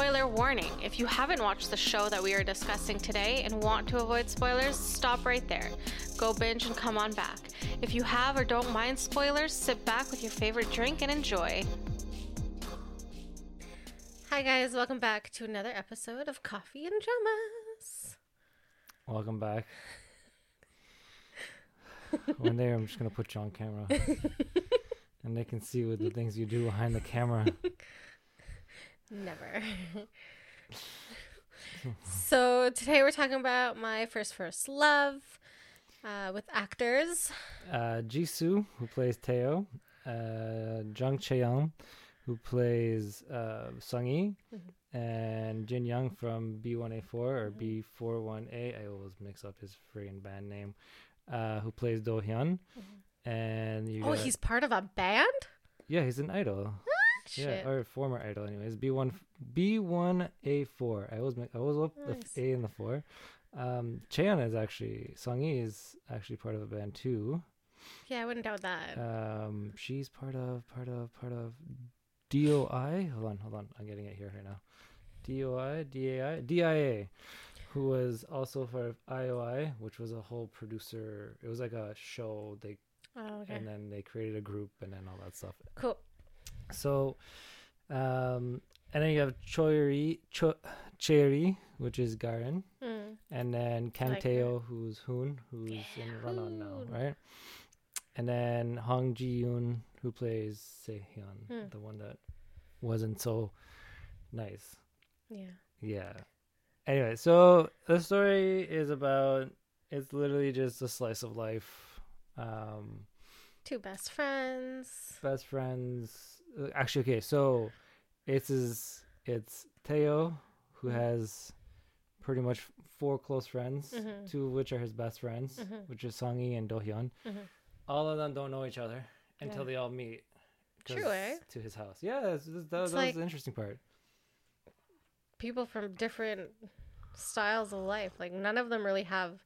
Spoiler warning if you haven't watched the show that we are discussing today and want to avoid spoilers, stop right there. Go binge and come on back. If you have or don't mind spoilers, sit back with your favorite drink and enjoy. Hi, guys, welcome back to another episode of Coffee and Dramas. Welcome back. One day I'm just gonna put you on camera, and they can see what the things you do behind the camera. Never. so today we're talking about my first first love uh, with actors. Uh, Jisoo, who plays Teo, uh, Jung Chae-yeon, who plays uh, Sung Mhm. and Jin Young from B1A4 or Mhm. B41A. I always mix up his friggin' band name. Uh, who plays Do Hyun, and you. Oh, got- he's part of a band? yeah, he's an idol. Shit. Yeah, or former idol, anyways. B one, B one A four. I always make, I always up the Nice. f- A and the four. Um, Cheon is actually Songi is actually part of a band too. yeah, I wouldn't doubt that. Um, she's part of part of part of DOI. Hold on, hold on. I'm getting it here right now. DOI, DAI, DIA, who was also part of IOI, which was a whole producer. It was like a show. They oh, okay. and then they created a group and then all that stuff. cool. So, um, and then you have Choiri, Cho, Cherry, which is Garin, Mm. and then Cam Like who's Hoon, who's in Run On now, right? And then Hong Ji Yoon, who plays Sehyun, Hmm. the one that wasn't so nice. Yeah. Yeah. Anyway, so the story is about it's literally just a slice of life. Um, Two best friends. best friends. Actually, okay, so it's is it's Teo who Mhm. has pretty much four close friends, Mhm. two of which are his best friends, Mhm. which is Songi and Dohyun. Mhm. All of them don't know each other until Yeah. they all meet True, eh? To his house. Yeah, that's, that's- that, that like- was the interesting part. People from different styles of life. Like, none of them really have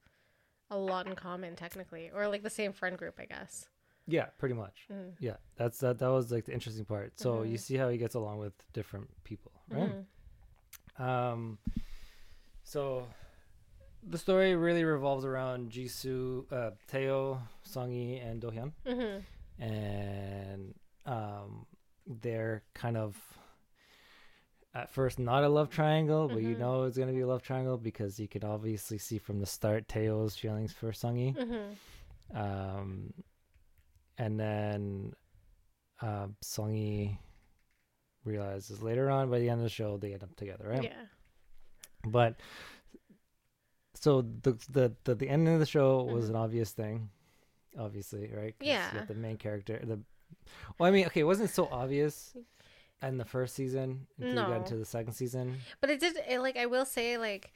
a lot in common, technically. Or, like, the same friend group, I guess. Yeah, pretty much. Mm. Yeah, that's that. That was like the interesting part. So you Mhm. see how he gets along with different people, right? Mhm. Um, so the story really revolves around Jisoo, uh, Teo, Songi, and Dohyun, Mhm. and um, they're kind of at first not a love triangle, but you Mhm. know it's gonna be a love triangle because you could obviously see from the start Teo's feelings for Songi, Mhm. um, and then uh, Songi realizes later on by the end of the show they end up together, right? Yeah. but so the the the, the ending of the show was Mhm. an obvious thing obviously right? Yeah. the main character the well i mean okay it wasn't so obvious in the first season until you No. got into the second season But it did, it, like, I will say, like,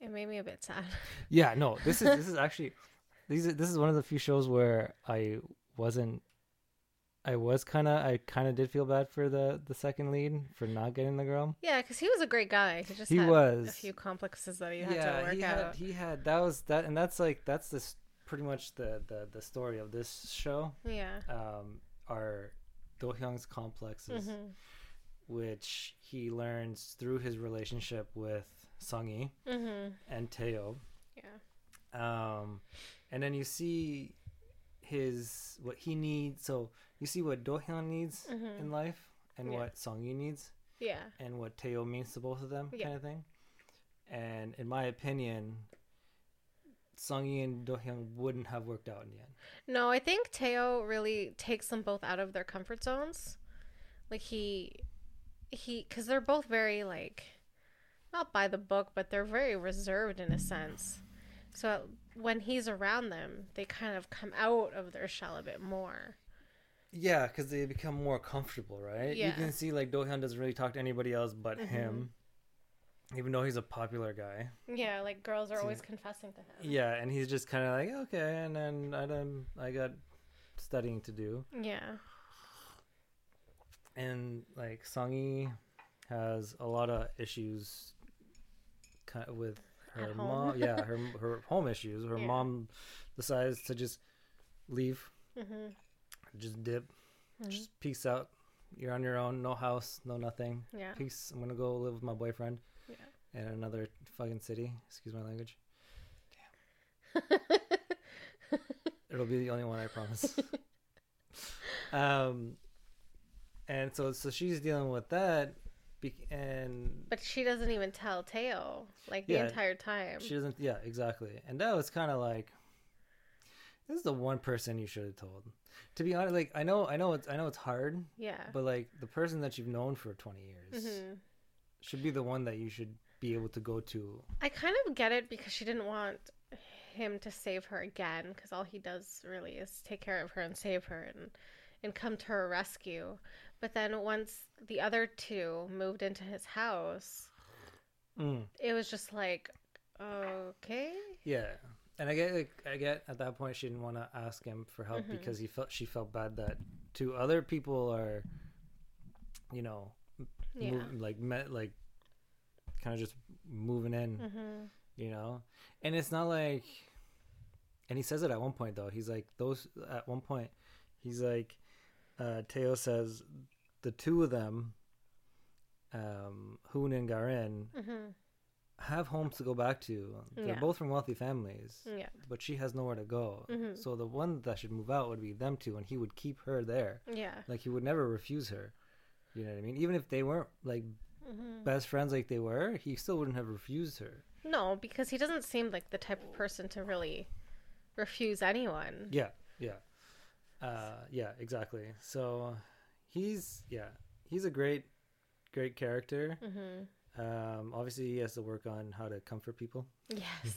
it made me a bit sad. yeah no this is this is actually these are- this is one of the few shows where i wasn't i was kind of i kind of did feel bad for the the second lead for not getting the girl Yeah, because he was a great guy. He just He had was. a few complexes that he had to work he out. had he had that was that and that's like that's this pretty much the the the story of this show yeah. um are Do Hyun's complexes Mhm. which he learns through his relationship with Songi Mhm. and Teo Yeah. um and then you see his what he needs so you see what Do Hyun needs Mhm. in life and Yeah. what Songi needs Yeah. and what Teo means to both of them, Yeah. kind of thing. And in my opinion, Songi and Dohyun wouldn't have worked out in the end. No, I think Teo really takes them both out of their comfort zones. Like he, he, because they're both very like, not by the book, but they're very reserved in a sense. So when he's around them, they kind of come out of their shell a bit more. Yeah, because they become more comfortable, right? Yeah. You can see like Dohyun doesn't really talk to anybody else but Mhm. him, even though he's a popular guy. Yeah, like girls are So- always confessing to him. Yeah, and he's just kind of like okay, and then I done I got studying to do, Yeah. and like Songi has a lot of issues with her mom. yeah, her her home issues. Her Yeah. mom decides to just leave, Mhm. just dip, Mhm. just peace out, you're on your own, no house, no nothing. Yeah. Peace. I'm gonna go live with my boyfriend Yeah. in another fucking city. Excuse my language. damn It'll be the only one, I promise. um, and so so she's dealing with that, be- and But she doesn't even tell Teo like the Yeah, entire time. she doesn't. Yeah, exactly. And that was kind of like, this is the one person you should have told. To be honest, like I know, I know it's, I know it's hard, yeah. but like the person that you've known for twenty years hmm should be the one that you should be able to go to. I kind of get it because she didn't want him to save her again because all he does really is take care of her and save her and and come to her rescue. But then once the other two moved into his house, Mm. it was just like, okay, Yeah, and I get like I get at that point she didn't want to ask him for help Mhm. because he felt she felt bad that two other people are, you know, yeah, move, like met like kind of just moving in, hmm you know, and it's not like, and he says it at one point though. He's like those at one point, he's like, uh, Teo says the two of them, um, Hoon and Garin, hmm have homes to go back to. They're Yeah. both from wealthy families. yeah, but she has nowhere to go. Mhm. So the one that should move out would be them two, and he would keep her there. yeah, Like he would never refuse her. You know what I mean? Even if they weren't like hmm best friends like they were, he still wouldn't have refused her. no, because he doesn't seem like the type of person to really refuse anyone. Yeah, yeah, uh, yeah, exactly. So he's yeah, he's a great, great character. hmm Um, obviously he has to work on how to comfort people. Yes.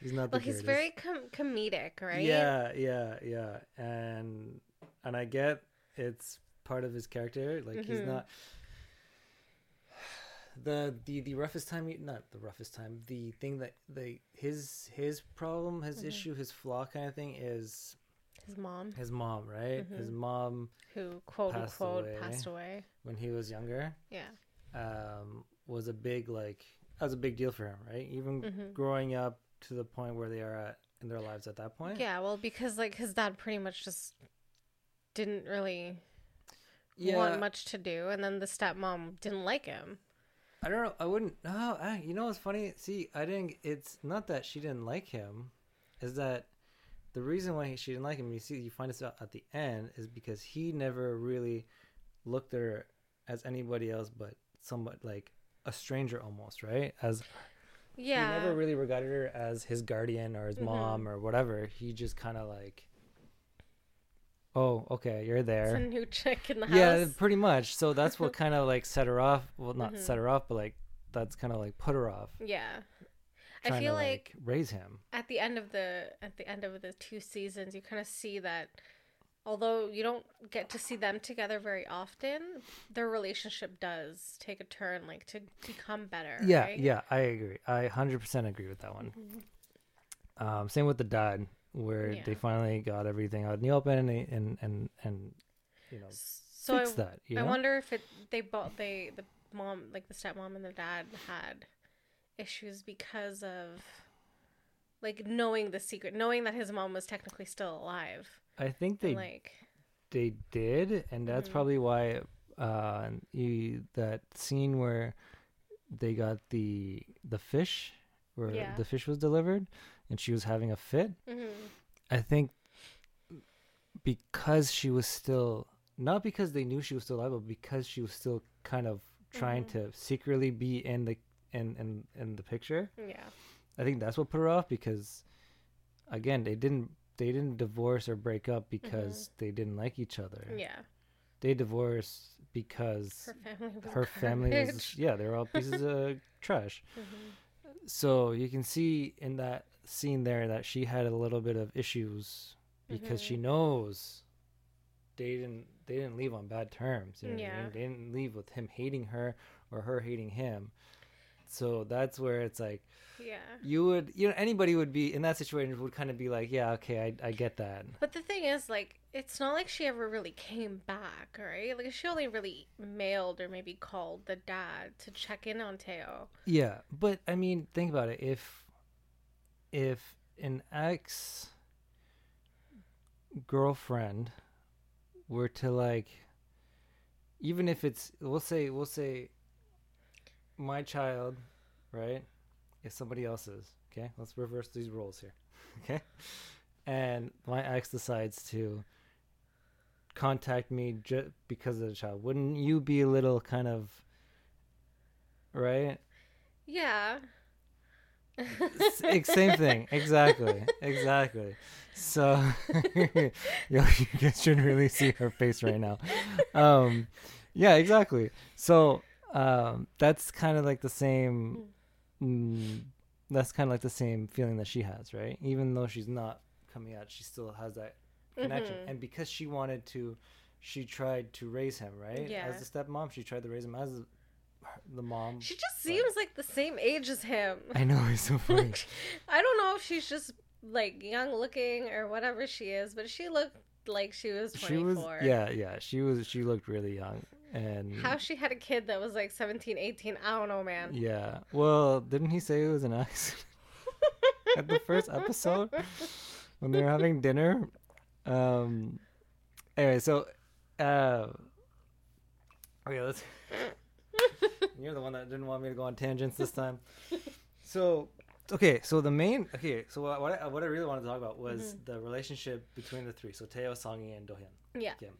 he's not the well, he's greatest. very com- comedic, right? Yeah, yeah, yeah. And and I get it's part of his character. Like he's Mhm. not the the the roughest time you not the roughest time the thing that the his his problem his Mhm. issue his flaw kind of thing is His mom, his mom right his Mhm. mom who quote Passed unquote away. passed away. when he was younger Yeah. um was a big like that was a big deal for him right even Mhm. growing up to the point where they are at in their lives at that point Yeah, well, because like his dad pretty much just didn't really yeah want much to do, and then the stepmom didn't like him. I don't know. I wouldn't. No, I, you know what's funny? See, I didn't. It's not that she didn't like him. Is that the reason why she didn't like him? You see, you find this out at the end is because he never really looked at her as anybody else but somewhat like a stranger almost, right? As Yeah. he never really regarded her as his guardian or his Mhm. mom or whatever. He just kind of like, oh, okay, you're It's there. a new chick in the Yeah, house. pretty much. So that's what kind of like set her off. Well, not Mhm. set her off, but like that's kind of like put her off. Yeah. I feel to, like raise him. at the end of the at the end of the two seasons you kind of see that although you don't get to see them together very often their relationship does take a turn like to become better Yeah, right? yeah, I agree. I hundred percent agree with that one. Mhm. Um, same with the dad, where Yeah. they finally got everything out in the open and and and, and you know so fix I, that. You I wonder if it they both they the mom like the stepmom and the dad had issues because of like knowing the secret knowing that his mom was technically still alive I think they and, like they did, and that's Mhm. probably why uh, you, that scene where they got the the fish, where Yeah. the fish was delivered, and she was having a fit. mhm. I think because she was still not because they knew she was still alive, but because she was still kind of trying Mhm. to secretly be in the in in in the picture. yeah I think that's what put her off because again, they didn't they didn't divorce or break up because they didn't like each other. yeah They divorced because her family was her family was yeah, they were all pieces of trash. Mhm. So you can see in that scene there that she had a little bit of issues because she Mhm. knows they didn't they didn't leave on bad terms. You know what I Yeah. mean? They didn't leave with him hating her or her hating him. So that's where it's like Yeah. you would you know anybody would be in that situation would kind of be like yeah okay I I get that But the thing is, like, it's not like she ever really came back, right? Like, she only really mailed or maybe called the dad to check in on Teo. yeah but I mean think about it if if an ex girlfriend were to like even if it's we'll say we'll say my child, right, is somebody else's. Okay, let's reverse these roles here. Okay, and my ex decides to contact me just because of the child. Wouldn't you be a little kind of right? Yeah. Same thing. Exactly. Exactly. So, yo, you guys should really see her face right now. Um, yeah, exactly. So, um, that's kind of like the same. Mm, that's kind of like the same feeling that she has, right? Even though she's not coming out, she still has that connection. Mhm. And because she wanted to, she tried to raise him, right? Yeah. As the stepmom, she tried to raise him as the mom. She just seems like the same age as him. I know it's so funny. I don't know if she's just like young looking or whatever she is, but she looked like she was 24. she was yeah yeah she was she looked really young and How she had a kid that was like 17, 18, I don't know, man. yeah well didn't he say it was an accident at the first episode when they were having dinner um anyway so uh okay let's you're the one that didn't want me to go on tangents this time so okay so the main okay so what what I, what I really wanted to talk about was Mm-hmm. the relationship between the three so Teo, Songi, and Dohyun Yeah. Kim.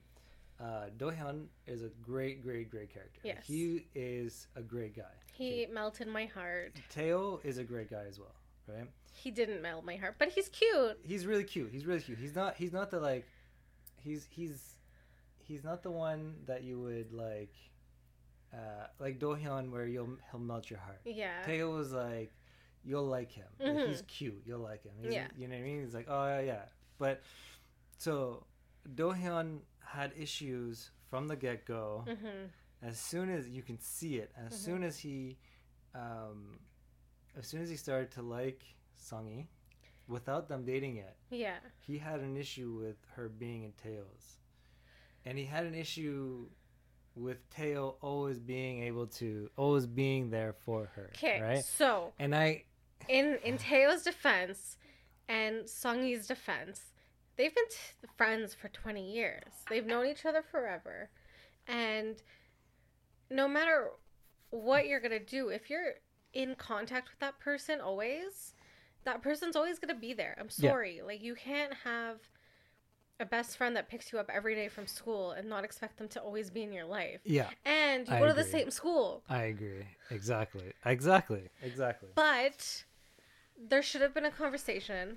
Uh, Dohyun is a great, great, great character. Yes. He is a great guy. He melted my heart. Teo is a great guy as well, right? He didn't melt my heart, but he's cute. He's really cute. He's really cute. He's not. He's not the like. He's he's he's not the one that you would like. Uh, like Dohyun, where you'll he'll melt your heart. Yeah. Teo was like, you'll like him. Like, he's cute. You'll like him. He's, Yeah. You know what I mean? He's like, oh yeah, yeah. But so Dohyun had issues from the get go. hmm As soon as you can see it, as Mhm. soon as he, um, as soon as he started to like Songi, without them dating yet, Yeah. he had an issue with her being in Teo's, and he had an issue with Teo always being able to always being there for her. Okay. Right. So And I in in Teo's defense and Songi's defense, they've been t- friends for 20 years. They've known each other forever. And no matter what you're going to do, if you're in contact with that person always, that person's always going to be there. I'm Yeah. sorry. Like you can't have a best friend that picks you up every day from school and not expect them to always be in your life. yeah, And you I go to the same school. I agree. Exactly. Exactly. Exactly. But there should have been a conversation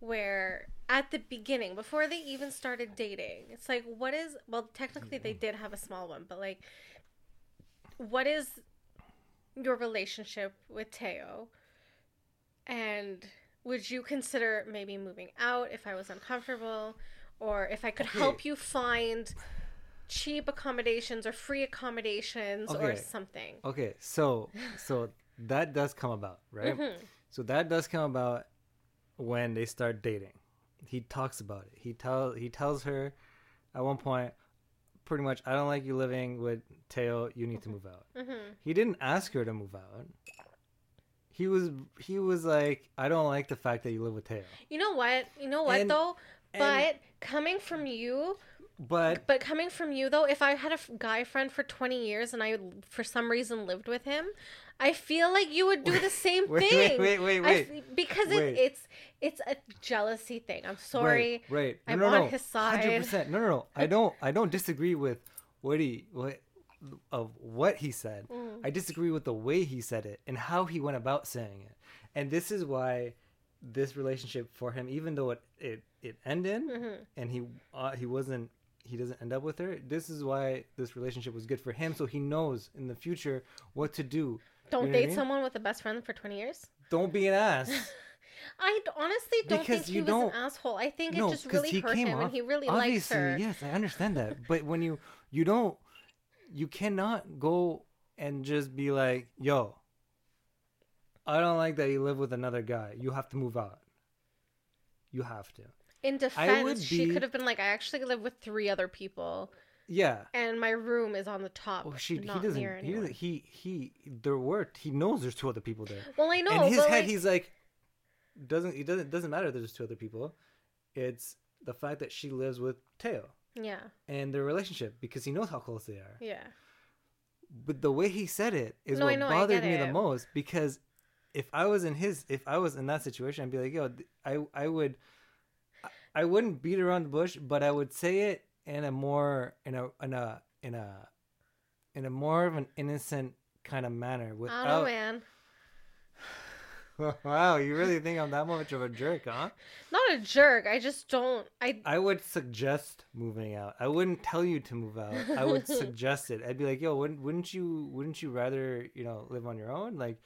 where at the beginning, before they even started dating, it's like, what is, well, technically they did have a small one, but like, what is your relationship with Teo? And would you consider maybe moving out if I was uncomfortable? Or if I could Okay. help you find cheap accommodations or free accommodations or something? Okay, so so that does come about, right? Mhm. So that does come about when they start dating. He talks about it. He tell he tells her at one point, pretty much, I don't like you living with Teo. You need to move out. Mhm. He didn't ask her to move out. He was he was like, I don't like the fact that you live with Teo. You know what? You know what And- though? and- But coming from you, But but coming from you though, if I had a f- guy friend for 20 years and I for some reason lived with him, I feel like you would do the same wait, thing. wait, wait, wait, wait. f- because Wait. It, it's it's a jealousy thing. I'm sorry. Right, right. I'm no, no, on no. his side. 100%. No, no, no. I don't I don't disagree with what he what of what he said. Mm. I disagree with the way he said it and how he went about saying it. And this is why this relationship for him even though it it, it ended Mhm. and he uh, he wasn't he doesn't end up with her. This is why this relationship was good for him so he knows in the future what to do. Don't You know what I date mean? someone with a best friend for 20 years. Don't be an ass. I honestly don't Because think he was an asshole. I think no, it just really hurt him and he really likes Obviously, her. yes, I understand that. But when you you don't you cannot go and just be like, "Yo, I don't like that you live with another guy. You have to move out." You have to. In defense, she could have been like, I actually live with three other people. Yeah. and my room is on the top, oh, Well, she not he doesn't near he doesn't he he there were he knows there's two other people there. Well, I know, In his head like, he's like doesn't it doesn't doesn't matter that there's two other people. It's the fact that she lives with Teo. Yeah. and their relationship because he knows how close they are. Yeah. But the way he said it is No, what know, bothered me the most because if I was in his, if I was in that situation, I'd be like, yo, I, I would, I wouldn't beat around the bush, but I would say it in a more, in a, in a, in a, in a more of an innocent kind of manner I don't know, man. wow, you really think I'm that much of a jerk, huh? Not a jerk. I just don't. I. I would suggest moving out. I wouldn't tell you to move out. I would suggest it. I'd be like, yo, wouldn't, wouldn't you, wouldn't you rather, you know, live on your own? Like,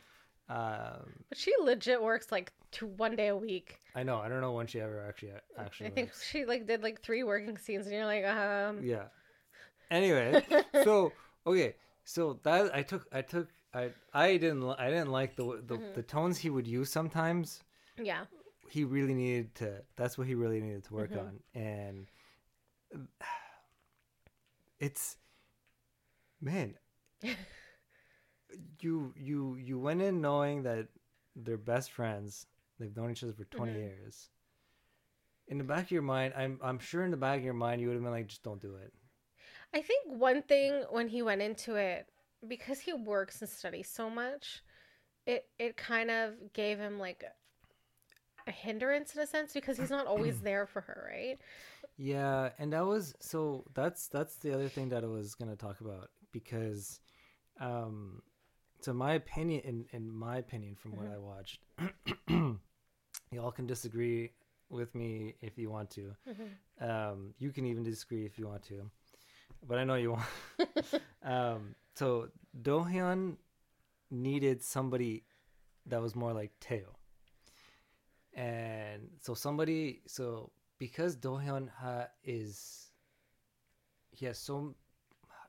um, But she legit works like two one day a week. I know. I don't know when she ever actually actually. I think works. she like did like three working scenes, and you're like, um. Yeah. Anyway, so okay, so that I took, I took, I, I didn't, I didn't like the the, Mhm. the tones he would use sometimes. Yeah. He really needed to. That's what he really needed to work Mhm. on, and it's, man, you you you went in knowing that they're best friends. They've known each other for 20 Mhm. years. In the back of your mind, I'm I'm sure in the back of your mind you would have been like, just don't do it. I think one thing when he went into it, because he works and studies so much, it it kind of gave him like a hindrance in a sense because he's not always there for her, right? Yeah, and that was so that's that's the other thing that I was gonna talk about because um so my opinion in, in my opinion from what Mhm. I watched y'all can disagree with me if you want to. Mhm. Um you can even disagree if you want to. But I know you want um so Dohyun needed somebody that was more like Teo. And so somebody so because Dohyun ha is he has so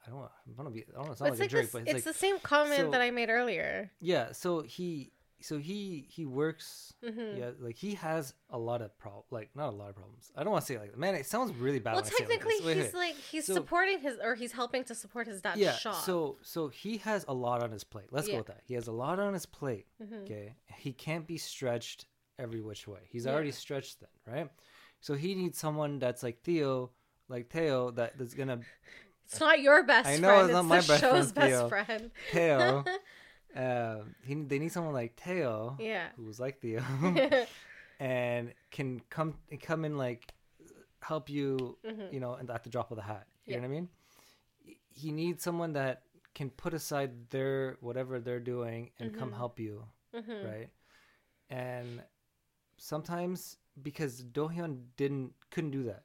I don't I don't want to be I don't want to sound it's like like a jerk, this, but it's, it's, like the same comment so- that I made earlier. yeah. So he so he he works hmm yeah like he has a lot of prob like not a lot of problems. I don't want to say like man it sounds really bad. Well, when I say like technically, this. Wait, he's wait. like he's So- supporting his or he's helping to support his dad's yeah. shop. So so he has a lot on his plate. Let's Yeah. go with that. He has a lot on his plate. Mhm. Okay, he can't be stretched every which way. He's Yeah. already stretched then, right? So he needs someone that's like Theo, like Theo, that that's gonna it's not your best I know friend. it's not my the best show's friend, best Theo. friend. Theo. uh, he they need someone like Theo, yeah. who's like Theo, and can come come in like help you, Mhm. you know, and at the drop of the hat. You Yeah. know what I mean? He needs someone that can put aside their whatever they're doing and come Mhm. help you Mhm. right? And sometimes because Dohyun didn't couldn't do that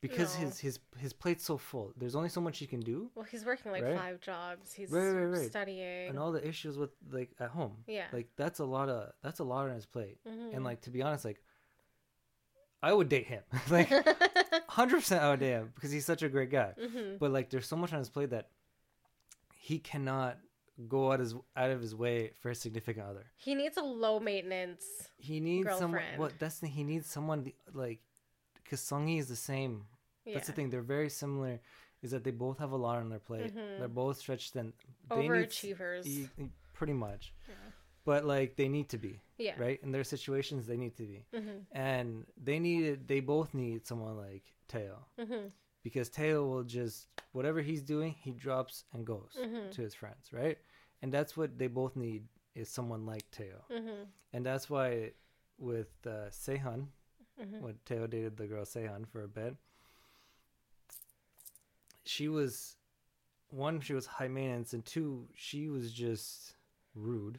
because No. his his his plate's so full. There's only so much he can do, Well, he's working like Right? five jobs. He's Right, right, right. studying. and all the issues with like at home. yeah. Like that's a lot of that's a lot on his plate. Mhm. And like to be honest, like I would date him. like hundred percent, I would date him because he's such a great guy. Mhm. But like, there's so much on his plate that he cannot go out his out of his way for a significant other. He needs a low maintenance. He needs someone. girlfriend. What that's the. He needs someone like, because Songi is the same. Yeah. That's the thing. They're very similar. Is that they both have a lot on their plate. Mhm. They're both stretched thin. They need Overachievers. e- pretty much. Yeah. But like they need to be yeah. right in their situations. They need to be, hmm and they needed. They both need someone like Teo hmm because Teo will just whatever he's doing, he drops and goes Mhm. to his friends, right? And that's what they both need is someone like Teo, hmm and that's why with uh, Sehyun, hmm when Teo dated the girl Sehyun for a bit, she was one, she was high maintenance, and two, she was just rude.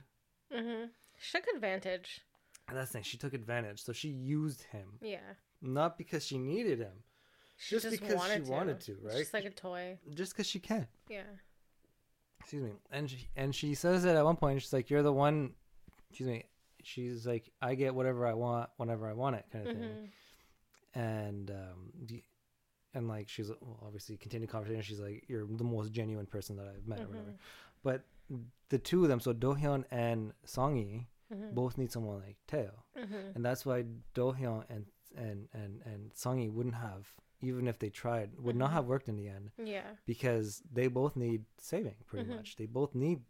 Mm-hmm. She took advantage. And that's the thing, she took advantage. So she used him, Yeah. not because she needed him, She Just just, because she wanted to. wanted to, right? Just like a toy. just because she can. Yeah. Excuse me. And she, and she says it at one point. She's like, "You're the one." Excuse me. She's like, "I get whatever I want whenever I want it," kind of thing. hmm and um and like she's well, obviously continue conversation she's like you're the most genuine person that i've met or whatever Mhm. but the two of them so dohyun and songi hmm both need someone like teo hmm and that's why dohyun and and and and songi wouldn't have even if they tried would not Mhm. have worked in the end Yeah. because they both need saving pretty Mhm. much they both need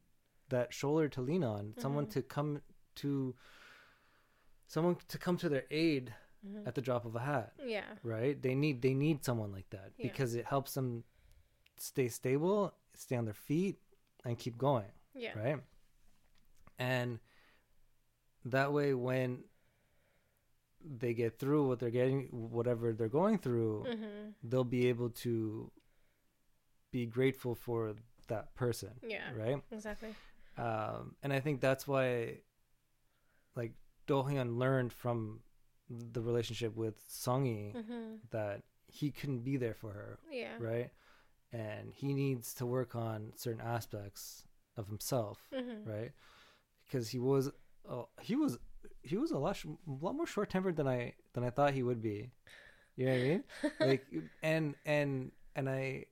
that shoulder to lean on someone Mhm. to come to someone to come to their aid Mhm. at the drop of a hat, Yeah. right? They need they need someone like that Yeah. because it helps them stay stable, stay on their feet, and keep going, Yeah. right? And that way, when they get through what they're getting, whatever they're going through, hmm they'll be able to be grateful for that person, Yeah. right? Exactly. um, and I think that's why, like Do Hyun learned from the relationship with Songi hmm that he couldn't be there for her, Yeah. right? And he needs to work on certain aspects of himself, hmm right? Because he was, uh, he was, he was a lot, sh- lot more short tempered than I than I thought he would be. You know what I mean? like, and and and I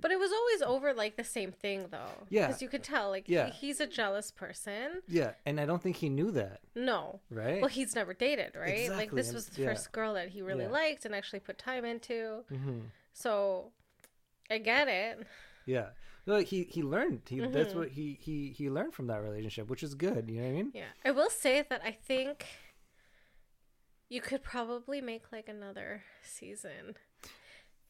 But it was always over like the same thing though. Yeah. Because you could tell like Yeah. he, he's a jealous person. yeah, and I don't think he knew that, No. right? Well, he's never dated, right? Exactly. Like this was the yeah. first girl that he really Yeah. liked and actually put time into. hmm So I get it. Yeah. No, he he learned. He that's Mhm. what he he he learned from that relationship, which is good. You know what I mean? Yeah. I will say that I think you could probably make like another season.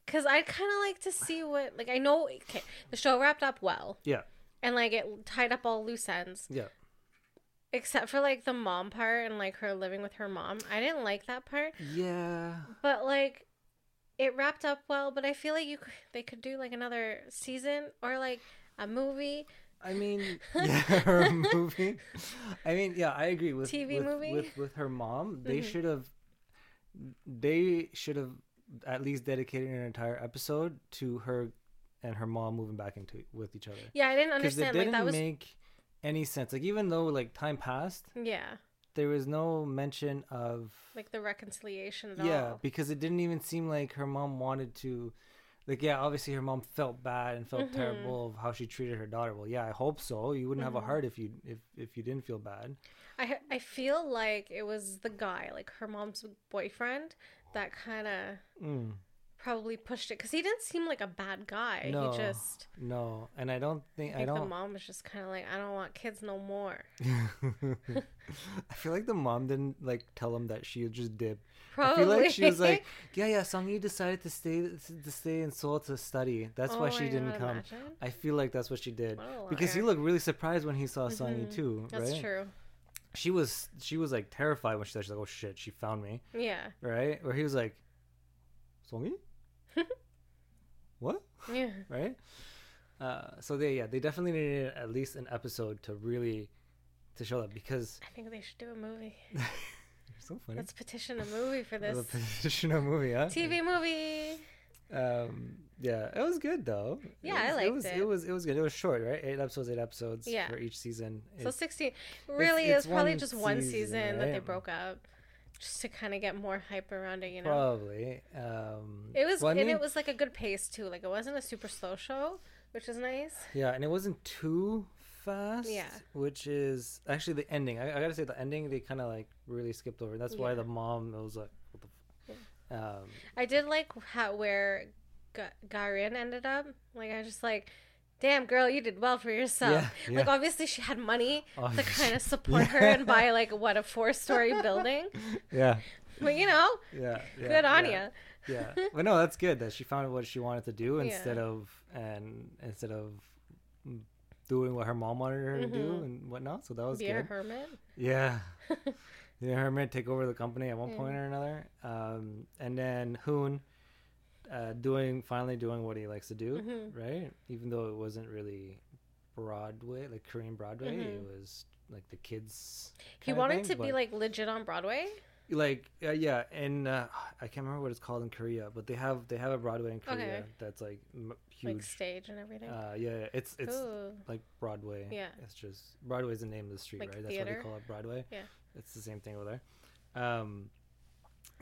Cause I'd kind of like to see what like I know. Okay, the show wrapped up well, Yeah. and like it tied up all loose ends, Yeah. except for like the mom part and like her living with her mom. I didn't like that part, Yeah. but like it wrapped up well. But I feel like you they could do like another season or like a movie. I mean, yeah, her movie. I mean, yeah, I agree with TV with, movie? with with her mom. They Mhm. should have. They should have at least dedicated an entire episode to her and her mom moving back into with each other Yeah, I didn't because it didn't that was make any sense. Like even though like time passed, yeah, there was no mention of like the reconciliation at yeah all. because it didn't even seem like her mom wanted to like yeah obviously her mom felt bad and felt Mhm. terrible of how she treated her daughter well yeah i hope so you wouldn't have a Mhm. heart if you if if you didn't feel bad I I feel like it was the guy, like her mom's boyfriend, that kind of mm, probably pushed it because he didn't seem like a bad guy. No. He just, no and i don't think i, think the don't The mom was just kind of like, I don't want kids no more. i feel like the mom didn't like tell him that she just dip Probably. i feel like she was like yeah yeah songi decided to stay to stay in seoul to study that's why Oh she my didn't come imagine. i feel like that's what she did because he looked really surprised when he saw songi Mhm. too That's right true. She was she was like terrified when she said she's like oh shit she found me Yeah. right where he was like songi what Yeah. right uh so they yeah they definitely needed at least an episode to really to show that because I think they should do a movie. you're so funny Let's petition a movie for A petition a movie huh TV movie. Um yeah it was good though Yeah, I was, liked was, it. it was it was good it was short right eight episodes eight episodes Yeah. for each season So It's- 16. Really, it's it was probably just one season, season that they broke up just to kind of get more hype around it, you know? probably um It was, well, I and mean- it was like a good pace too. Like it wasn't a super slow show, which is nice. Yeah, and it wasn't too fast. Yeah. Which is actually the ending. I, I gotta say the ending they kind of like really skipped over. That's why the mom was like, what the f-? Um, I did like how where Ga- Garin ended up. Like I was just like, damn girl, you did well for yourself. Yeah, Like obviously she had money to kind of support yeah. her and buy like what a four story building. yeah, But you know, yeah, yeah. good on you. Yeah, but no, that's good that she found what she wanted to do Yeah. instead of and instead of doing what her mom wanted her to do Mhm. and whatnot. So that was Be a good. hermit. Yeah. Yeah, Hermit take over the company at one Yeah. point or another. Um, and then Hoon uh, doing finally doing what he likes to do, Mhm. right? Even though it wasn't really Broadway, like Korean Broadway, it Mhm. was like the kids. He wanted thing, to be like legit on Broadway. like uh, yeah, and uh, I can't remember what it's called in Korea, but they have they have a Broadway in Korea Okay. that's like m- Like huge. stage and everything. uh, yeah, it's it's Ooh. like Broadway. Yeah. It's just Broadway's the name of the street, Like right? That's why they call it Broadway. Yeah. It's the same thing over there. Um,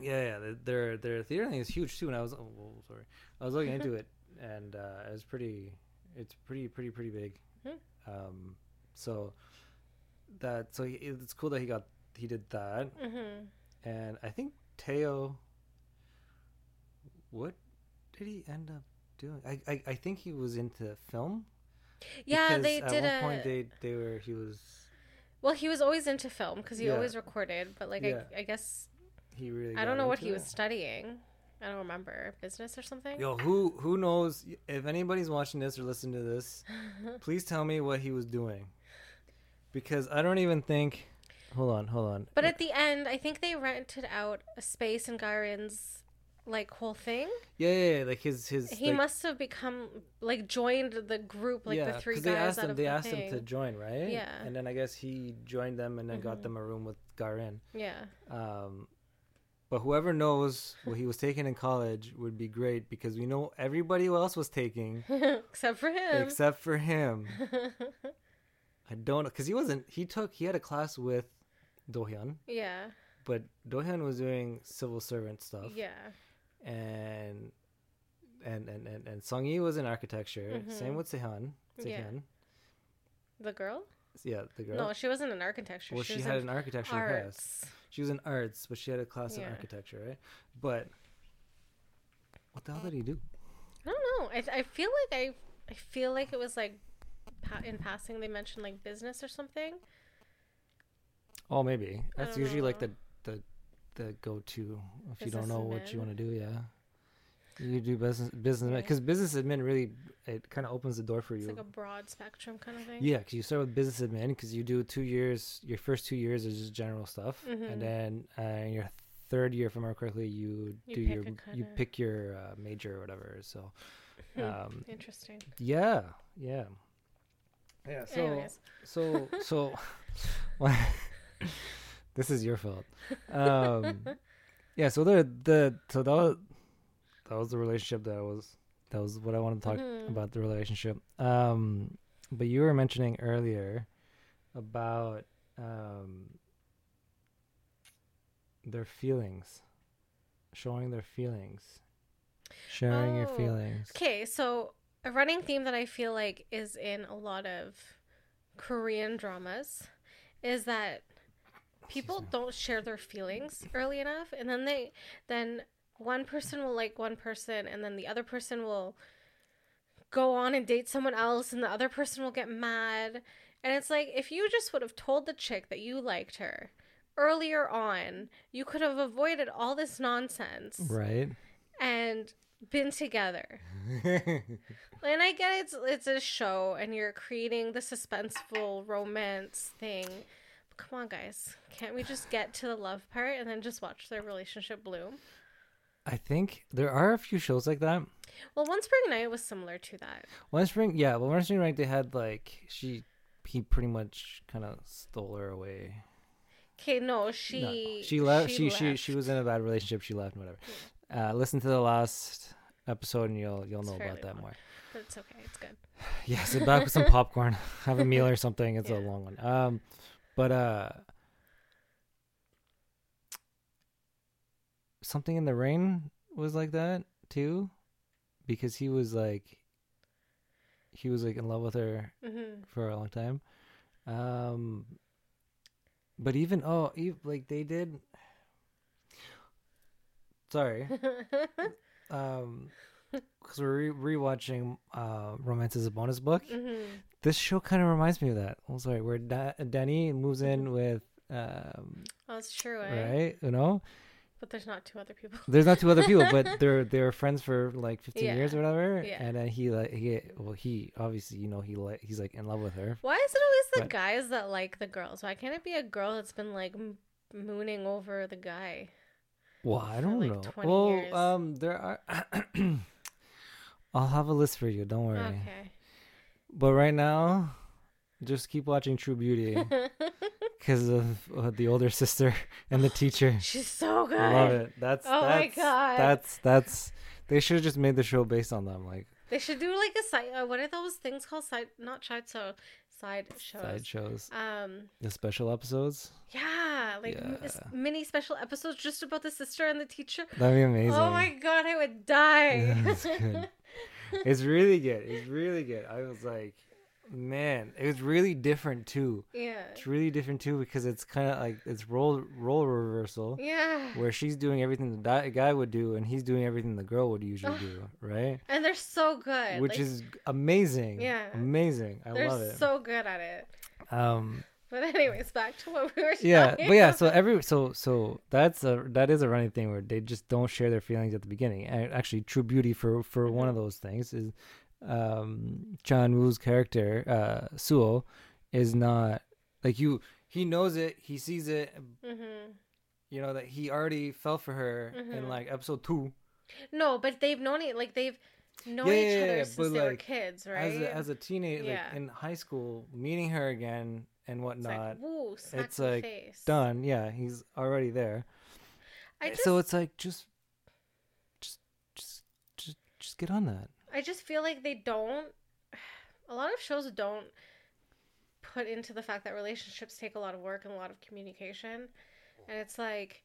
yeah, yeah. the- Their their theater thing is huge too. And I was oh, whoa, sorry, I was looking into it, and uh, it was pretty. It's pretty pretty pretty big. Hmm. Um, so that so he, it's cool that he got he did that, hmm and I think Teo. What did he end up doing? I I, I think he was into film. Yeah, they at did one a. point they they were he was Well, he was always into film because he Yeah. always recorded, but like Yeah. I, I guess he really. I got don't know what into he was studying. I don't remember business or something. Yo, who who knows? If anybody's watching this or listening to this, please tell me what he was doing, because I don't even think. Hold on, hold on. But at the end, I think they rented out a space in Garin's like whole thing. yeah, yeah, yeah, like his his. He like, must have become like joined the group, like the three guys they asked out him. of They the asked thing. him to join, right? Yeah. And then I guess he joined them and then got Mhm. them a room with Garin. Yeah. Um, but whoever knows what he was taking in college would be great because we know everybody else was taking Except for him. except for him. I don't because he wasn't. He took. He had a class with Dohyun, yeah. but Dohyun was doing civil servant stuff, Yeah. And and and and, and Sung was in architecture. Same Mhm. with Sehyun. Yeah. The girl? Yeah, the girl. No, she wasn't in architecture. well, she, she, had an architecture class. She was in arts, but she had a class in architecture, right? But what the hell did he do? I don't know. I, I feel like I I feel like it was like in passing they mentioned like business or something. Oh, maybe that's usually like know. the the the go to if you don't Business know what you want to do. Yeah, you do business business Yeah. because business admin really it kind of opens the door for It's you. like a broad spectrum kind of thing. Yeah, because you start with business admin because you do two years. Your first two years is just general stuff, Mhm. and then uh, your third year, if I remember correctly, you, You do your you pick your uh, major or whatever. So, um, Interesting. yeah, yeah, yeah. So, Anyways. so, so, this is your fault. Um, yeah. So the the so that was, that was the relationship that was that was what I wanted to talk Mhm. about the relationship. Um, but you were mentioning earlier about um, their feelings, showing their feelings, sharing your Oh, feelings. Okay, so a running theme that I feel like is in a lot of Korean dramas is that people don't share their feelings early enough and then they then one person will like one person and then the other person will go on and date someone else and the other person will get mad and it's like if you just would have told the chick that you liked her earlier on you could have avoided all this nonsense Right. and been together and I get it's it's a show and you're creating the suspenseful romance thing. Come on guys. Can't we just get to the love part and then just watch their relationship bloom? I think there are a few shows like that. Well, One Spring Night was similar to that. One Spring, yeah. Well, One Spring, Night, They had like she, he pretty much kind of stole her away. Okay, no, No, she she left. She she left. she was in a bad relationship. She left. and Whatever. Uh, listen to the last episode, and you'll you'll It's know about that long. more. But it's okay, it's good. Yeah, sit back with some popcorn, have a meal or something. It's a long one. Um, but uh, something in the rain was like that too, because he was like, he was like in love with her hmm for a long time. Um, but even oh, ev like they did. Sorry, um, because we're re- rewatching uh, "Romance is a Bonus Book." hmm This show kind of reminds me of that. I'm sorry, where da- Danny moves in with, um, Oh, it's true, eh? right? You know, But there's not two other people. there's not two other people, but they're they're friends for like 15 Yeah. years or whatever. Yeah. And then he like he well he obviously you know he like he's like in love with her. Why is it always the But- guys that like the girls? Why can't it be a girl that's been like m- mooning over the guy? Well, I don't like, know. 20 well, years. um, there are. I'll have a list for you. Don't worry. Okay. But right now, just keep watching True Beauty because of uh, the older sister and the teacher. She's so good. I Love it. That's Oh my God. That's that's. They should have just made the show based on them, like They should do like a side. Uh, what are those things called? Side, not side so side shows. side shows, Um, the special episodes. yeah, like m- Yeah. mini special episodes just about the sister and the teacher. That'd be amazing. Oh my god, I would die. Yeah, that's good. It's really good. It's really good. I was like, man, it was really different too. yeah. It's really different too because it's kind of like it's role role reversal Yeah. where she's doing everything the di- guy would do and he's doing everything the girl would usually Ugh. do, right? And they're so good. Which like, is amazing. Yeah. amazing. I love it. so good at it. um, But anyways, back to what we were. yeah but yeah so every so so that's a that is a running thing where they just don't share their feelings at the beginning and actually true beauty for for one of those things is um cha eun-woo's character uh suho is not like you he knows it he sees it Mhm. you know that he already fell for her in Mhm. like episode two No, but they've known it like they've known Yeah, each yeah, other yeah, since but, they were like, kids, right? as a, as a teenager like in high school meeting her again and it's whatnot like, woo, smack it's like, face. done yeah he's already there I just, so it's like just just just just just get on that I just feel like they don't. A lot of shows don't put into the fact that relationships take a lot of work and a lot of communication, and it's like,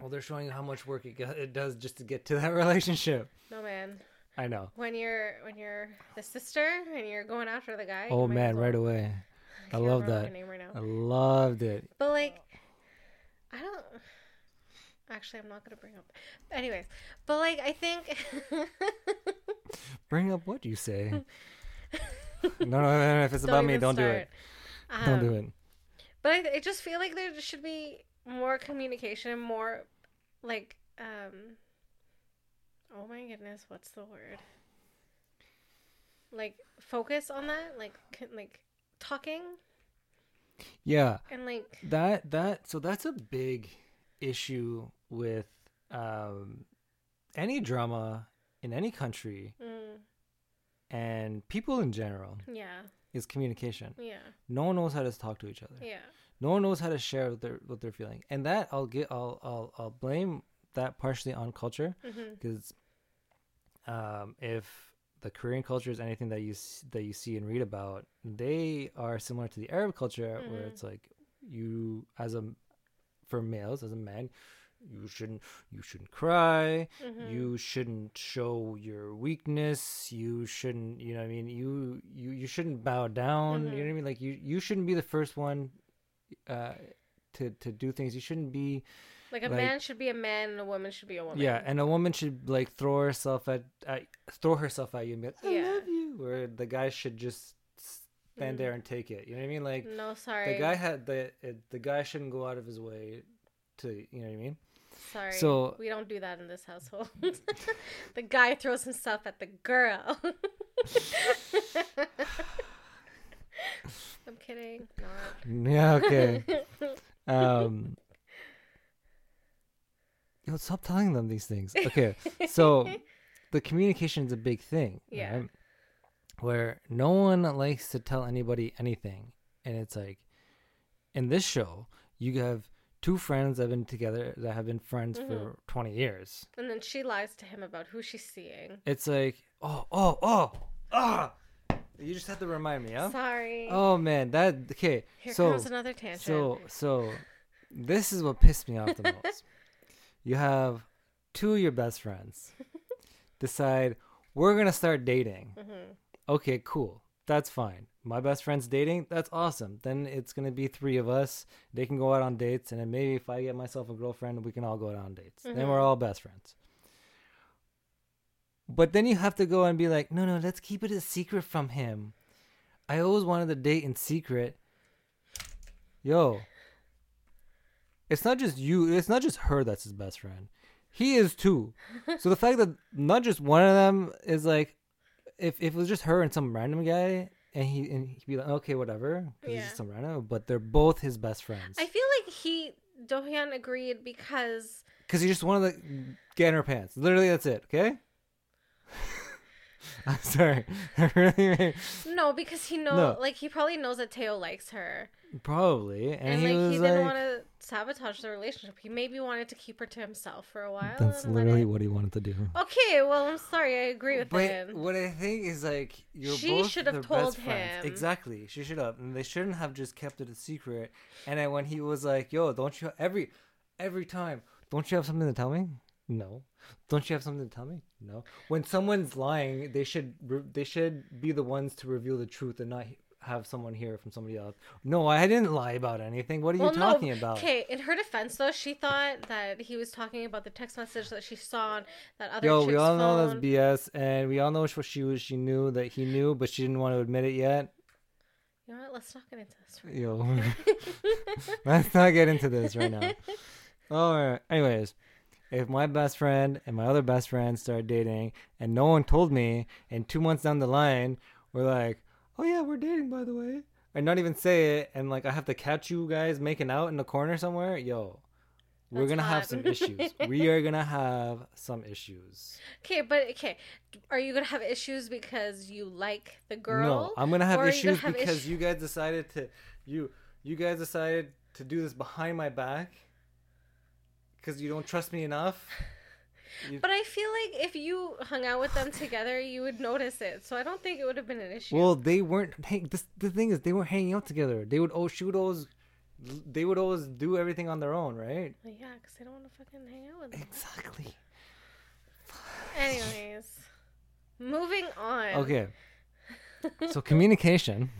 well they're showing how much work it, it does just to get to that relationship no man, i know when you're when you're the sister and you're going after the guy. oh man right away I love that. right i loved it But like, I don't. Actually, I'm not gonna bring up. Anyways, but like, I think. bring up what you say no, no, no, no, if it's about me don't do it start. don't do Um, it But I, I just feel like there should be more communication, and more like um oh my goodness, what's the word? Like focus on that, like like talking? Yeah. And like that that so that's a big issue with um any drama in any country mm, and people in general yeah, is communication. Yeah, no one knows how to talk to each other. Yeah. no one knows how to share what they're what they're feeling. And that i'll get i'll i'll, I'll blame that partially on culture because um if the korean culture is anything that you that you see and read about they are similar to the arab culture where Mhm. it's like you as a for males as a man you shouldn't you shouldn't cry. Hmm you shouldn't show your weakness. You shouldn't you know what i mean? You you you shouldn't bow down. You know what i mean? Like you you shouldn't be the first one uh to to do things. You shouldn't be like a like- man should be a man and a woman should be a woman. yeah and a woman should like throw herself at, at throw herself at you and be like i Yeah. love you where the guy should just stand Mm. there and take it you know what i mean like no, sorry. the guy had the it, the guy shouldn't go out of his way to you know what i mean Sorry. So- we don't do that in this household. the guy throws himself at the girl. I'm kidding. Not. yeah okay um yo stop telling them these things okay so the communication is a big thing Yeah. right? where no one likes to tell anybody anything and it's like in this show you have two friends that have been together that have been friends Mhm. for 20 years And then she lies to him about who she's seeing. it's like oh oh oh ah you just have to remind me yeah Sorry. oh man that okay Here so comes another tangent. so so this is what pissed me off the most. You have two of your best friends decide we're gonna start dating. hmm Okay, cool. That's fine. My best friend's dating. That's awesome. Then it's gonna be three of us. They can go out on dates, and then maybe if I get myself a girlfriend, we can all go out on dates. Then Mhm. we're all best friends. But then you have to go and be like, no, no, let's keep it a secret from him. I always wanted to date in secret. Yo, it's not just you. It's not just her that's his best friend. He is too. so the fact that not just one of them is like, if, if it was just her and some random guy, and he and he'd be like, okay, whatever, 'cause he's Yeah. just some random. But they're both his best friends. I feel like he Do Hyun agreed because Because he just wanted to get in her pants. Literally, that's it. Okay. I'm sorry. No, because he know No. like he probably knows that Teo likes her, probably, and, and, he like was he didn't want to sabotage the relationship. He maybe wanted to keep her to himself for a while. "That's literally it- what he wanted to do." Okay, well, I'm sorry. I agree with But him. what I think is like you're She both should have told best friends. Exactly, she should have, and they shouldn't have just kept it a secret. And then when he was like, "Yo, don't you every every time? Don't you have something to tell me?" No. Don't you have something to tell me? No. When someone's lying, they should re- they should be the ones to reveal the truth and not have someone hear from somebody else. No, I didn't lie about anything. What are you Well, no, talking about? Okay, in her defense, though, she thought that he was talking about the text message that she saw on that other Yo, we all know phone. that's BS, and we all know what she was. She knew that he knew, but she didn't want to admit it yet. You know what? Let's not get into this. Right Yo, let's not get into this right now. All right. Anyways, if my best friend and my other best friend start dating and no one told me, and two months down the line, we're like, oh yeah, we're dating by the way, and not even say it, and like I have to catch you guys making out in the corner somewhere, yo. We're gonna have some issues. we are gonna have some issues. Okay, but okay, are you gonna have issues because you like the girl? No, I'm gonna have you gonna issues have because issues- you guys decided to you you guys decided to do this behind my back because you don't trust me enough. You- But I feel like if you hung out with them together, you would notice it. So I don't think it would have been an issue. well, they weren't. Hey, this, the thing is, they weren't hanging out together. They would oh shoot always, they would always do everything on their own, right? Well, yeah, because they don't want to fucking hang out with them. Exactly. Anyways, moving on. Okay. So communication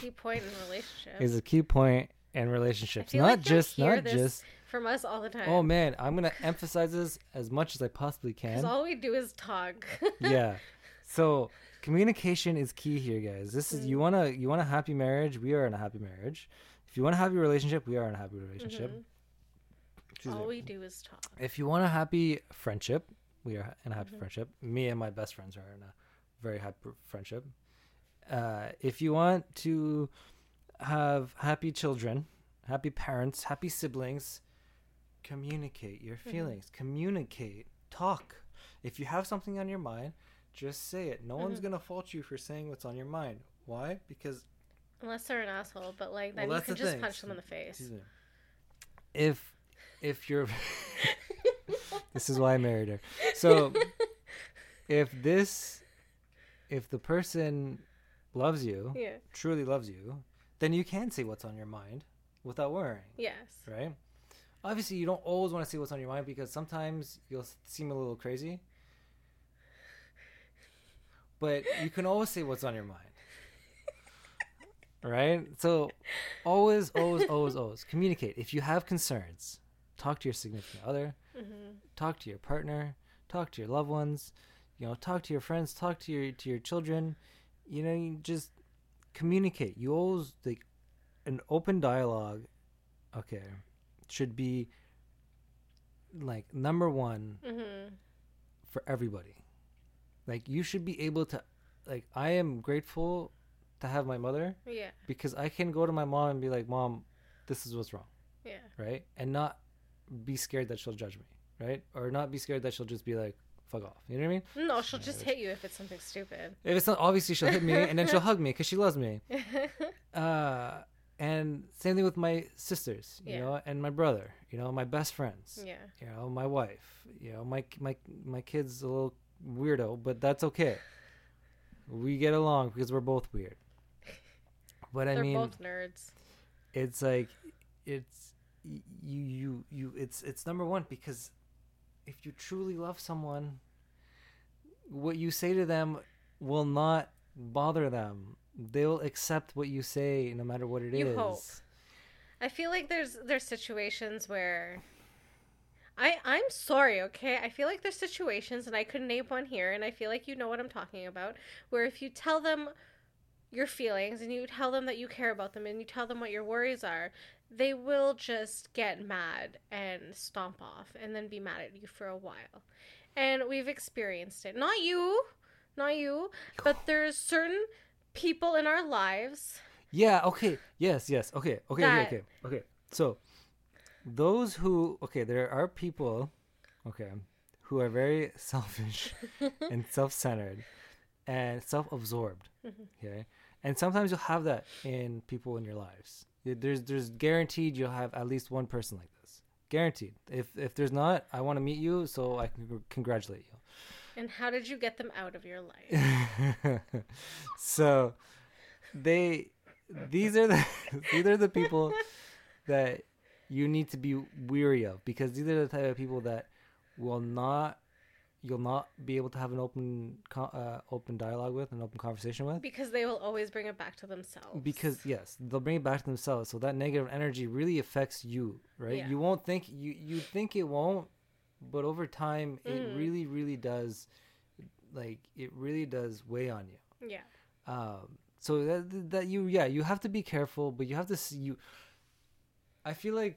Key point in relationships. is a key point in relationships. Not like just not this just. From us all the time. Oh man, I'm gonna emphasize this as much as I possibly Because can. all we do is talk. yeah. So communication is key here, guys. This is you Mm. wanna you want a happy marriage. We are in a happy marriage. If you want a happy relationship, we are in a happy relationship. Mhm. Excuse all me. we do is talk. If you want a happy friendship, we are in a happy Mhm. friendship. Me and my best friends are in a very happy friendship. Uh, if you want to have happy children, happy parents, happy siblings, communicate your Mhm. feelings. Communicate. Talk. If you have something on your mind, just say it. No one's Mhm. gonna fault you for saying what's on your mind. Why? Because Unless they're an asshole, but like Well, then you can the just thing. punch them in the face. If if you're this is why I married her. So if this if the person loves you, yeah. truly loves you, then you can say what's on your mind without worrying, Yes. right? Obviously, you don't always want to say what's on your mind because sometimes you'll seem a little crazy. But you can always say what's on your mind. Right? So always, always, always, always communicate. If you have concerns, talk to your significant other, hmm talk to your partner, talk to your loved ones, you know, talk to your friends, talk to your to your children. You know, you just communicate. You always like an open dialogue. Okay, should be like number one hmm for everybody. Like you should be able to, like I am grateful to have my mother Yeah. because I can go to my mom and be like, "Mom, this is what's wrong." Yeah. right? And not be scared that she'll judge me, right? Or not be scared that she'll just be like, fuck off. You know what I mean? No, she'll just hit you if it's something stupid. If it's not, obviously she'll hit me and then she'll hug me because she loves me. Uh, and same thing with my sisters, you Yeah. know, and my brother, you know, my best friends, yeah. you know, my wife, you know, my my my kid's a little weirdo, but that's okay. We get along because we're both weird. But I mean, both nerds. it's like it's you you you it's it's number one because if you truly love someone what you say to them will not bother them they'll accept what you say no matter what it is. You hope. I feel like there's there's situations where I I'm sorry, okay? I feel like there's situations and I could name one here and I feel like you know what I'm talking about where if you tell them your feelings and you tell them that you care about them and you tell them what your worries are, they will just get mad and stomp off and then be mad at you for a while. And we've experienced it. Not you, not you, but there's certain people in our lives Yeah, okay. Yes, yes. Okay. Okay, That- okay, okay. Okay. So those who okay, there are people okay, who are very selfish and self-centered and self-absorbed. Mhm. Okay? And sometimes you'll have that in people in your lives. There's there's guaranteed you'll have at least one person like this. Guaranteed. If if there's not, I want to meet you so I can congratulate you. And how did you get them out of your life? so they these are the these are the people that you need to be weary of because these are the type of people that will not you'll not be able to have an open uh, open dialogue with an open conversation with Because they will always bring it back to themselves. because yes they'll bring it back to themselves so that negative energy really affects you right Yeah. you won't think you you think it won't but over time it Mm. really really does like it really does weigh on you yeah. um, So that that you yeah you have to be careful, but you have to see you. I feel like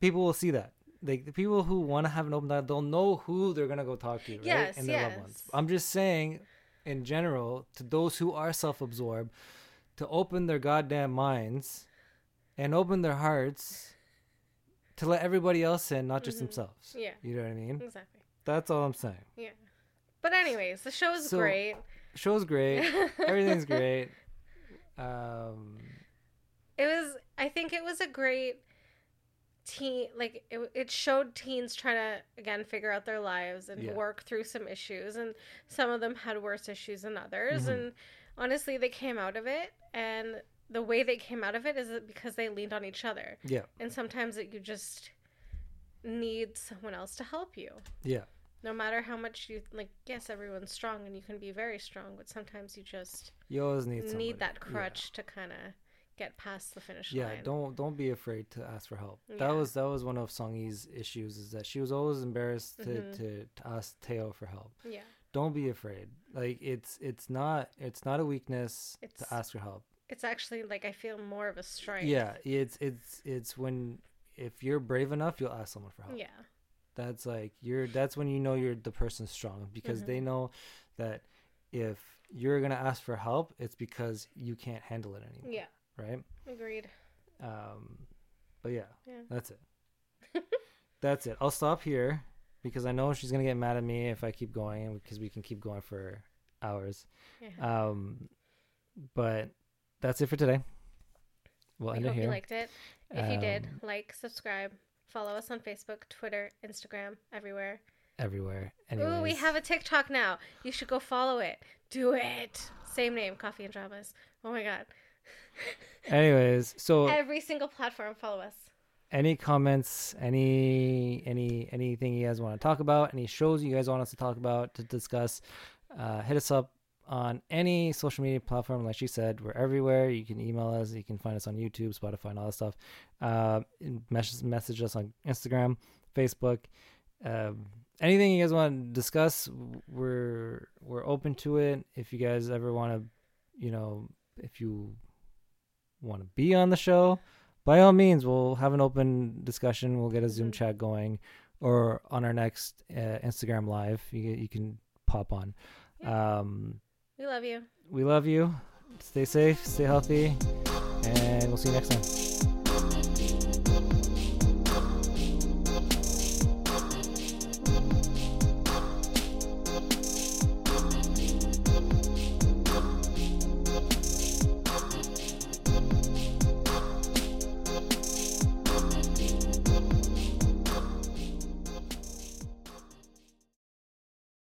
people will see that. Like the people who want to have an open dialogue, they'll know who they're gonna go talk to, right? Yes, and their loved ones. yes. I'm just saying, in general, to those who are self-absorbed, to open their goddamn minds, and open their hearts, to let everybody else in, not just Mhm. themselves. Yeah. You know what I mean? Exactly. That's all I'm saying. Yeah. But anyways, the show is So- great. Show's great. Everything's great. Um, It was. I think it was a great teen. Like it. It showed teens trying to again figure out their lives and Yeah. work through some issues, and some of them had worse issues than others. Mhm. And honestly, they came out of it, and the way they came out of it is because they leaned on each other. yeah, And sometimes it, you just need someone else to help you. yeah, No matter how much you like, yes, everyone's strong and you can be very strong, but sometimes you just you always need need, somebody. that Yeah. crutch to kind of get past the finish Yeah, line. Yeah, don't don't be afraid to ask for help. Yeah. That was that was one of Songi's issues is that she was always embarrassed to, Mhm. to, to ask Teo for help. Yeah, Don't be afraid. Like it's it's not it's not a weakness It's- to ask for help. It's actually like I feel more of a strength. Yeah, it's it's it's when if you're brave enough, you'll ask someone for help. yeah, That's like you're that's when you know you're the person strong because they Mhm. know that if you're gonna ask for help, it's because you can't handle it anymore. yeah. Right. Agreed. Um, but yeah, Yeah. that's it. that's it. I'll stop here because I know she's gonna get mad at me if I keep going because we can keep going for hours. Yeah. Um, but that's it for today. We'll we end it hope you liked it. If you did, Um, like, subscribe, follow us on Facebook, Twitter, Instagram, everywhere. everywhere. Ooh, we have a TikTok now. You should go follow it. Do it. Same name, Coffee and Dramas. Oh my god. Anyways, so Every single platform, follow us. any comments, any any anything you guys want to talk about, any shows you guys want us to talk about to discuss, uh, hit us up on any social media platform. Like she said, we're everywhere. You can email us. You can find us on YouTube, Spotify, and all that stuff. Uh, message message us on Instagram, Facebook. Um, anything you guys want to discuss, we're we're open to it. If you guys ever want to, you know, if you want to be on the show, by all means, we'll have an open discussion. We'll get a Zoom Mhm. chat going, or on our next uh, Instagram live, you you can pop on. Um, We love you. we love you. Stay safe, stay healthy, and we'll see you next time.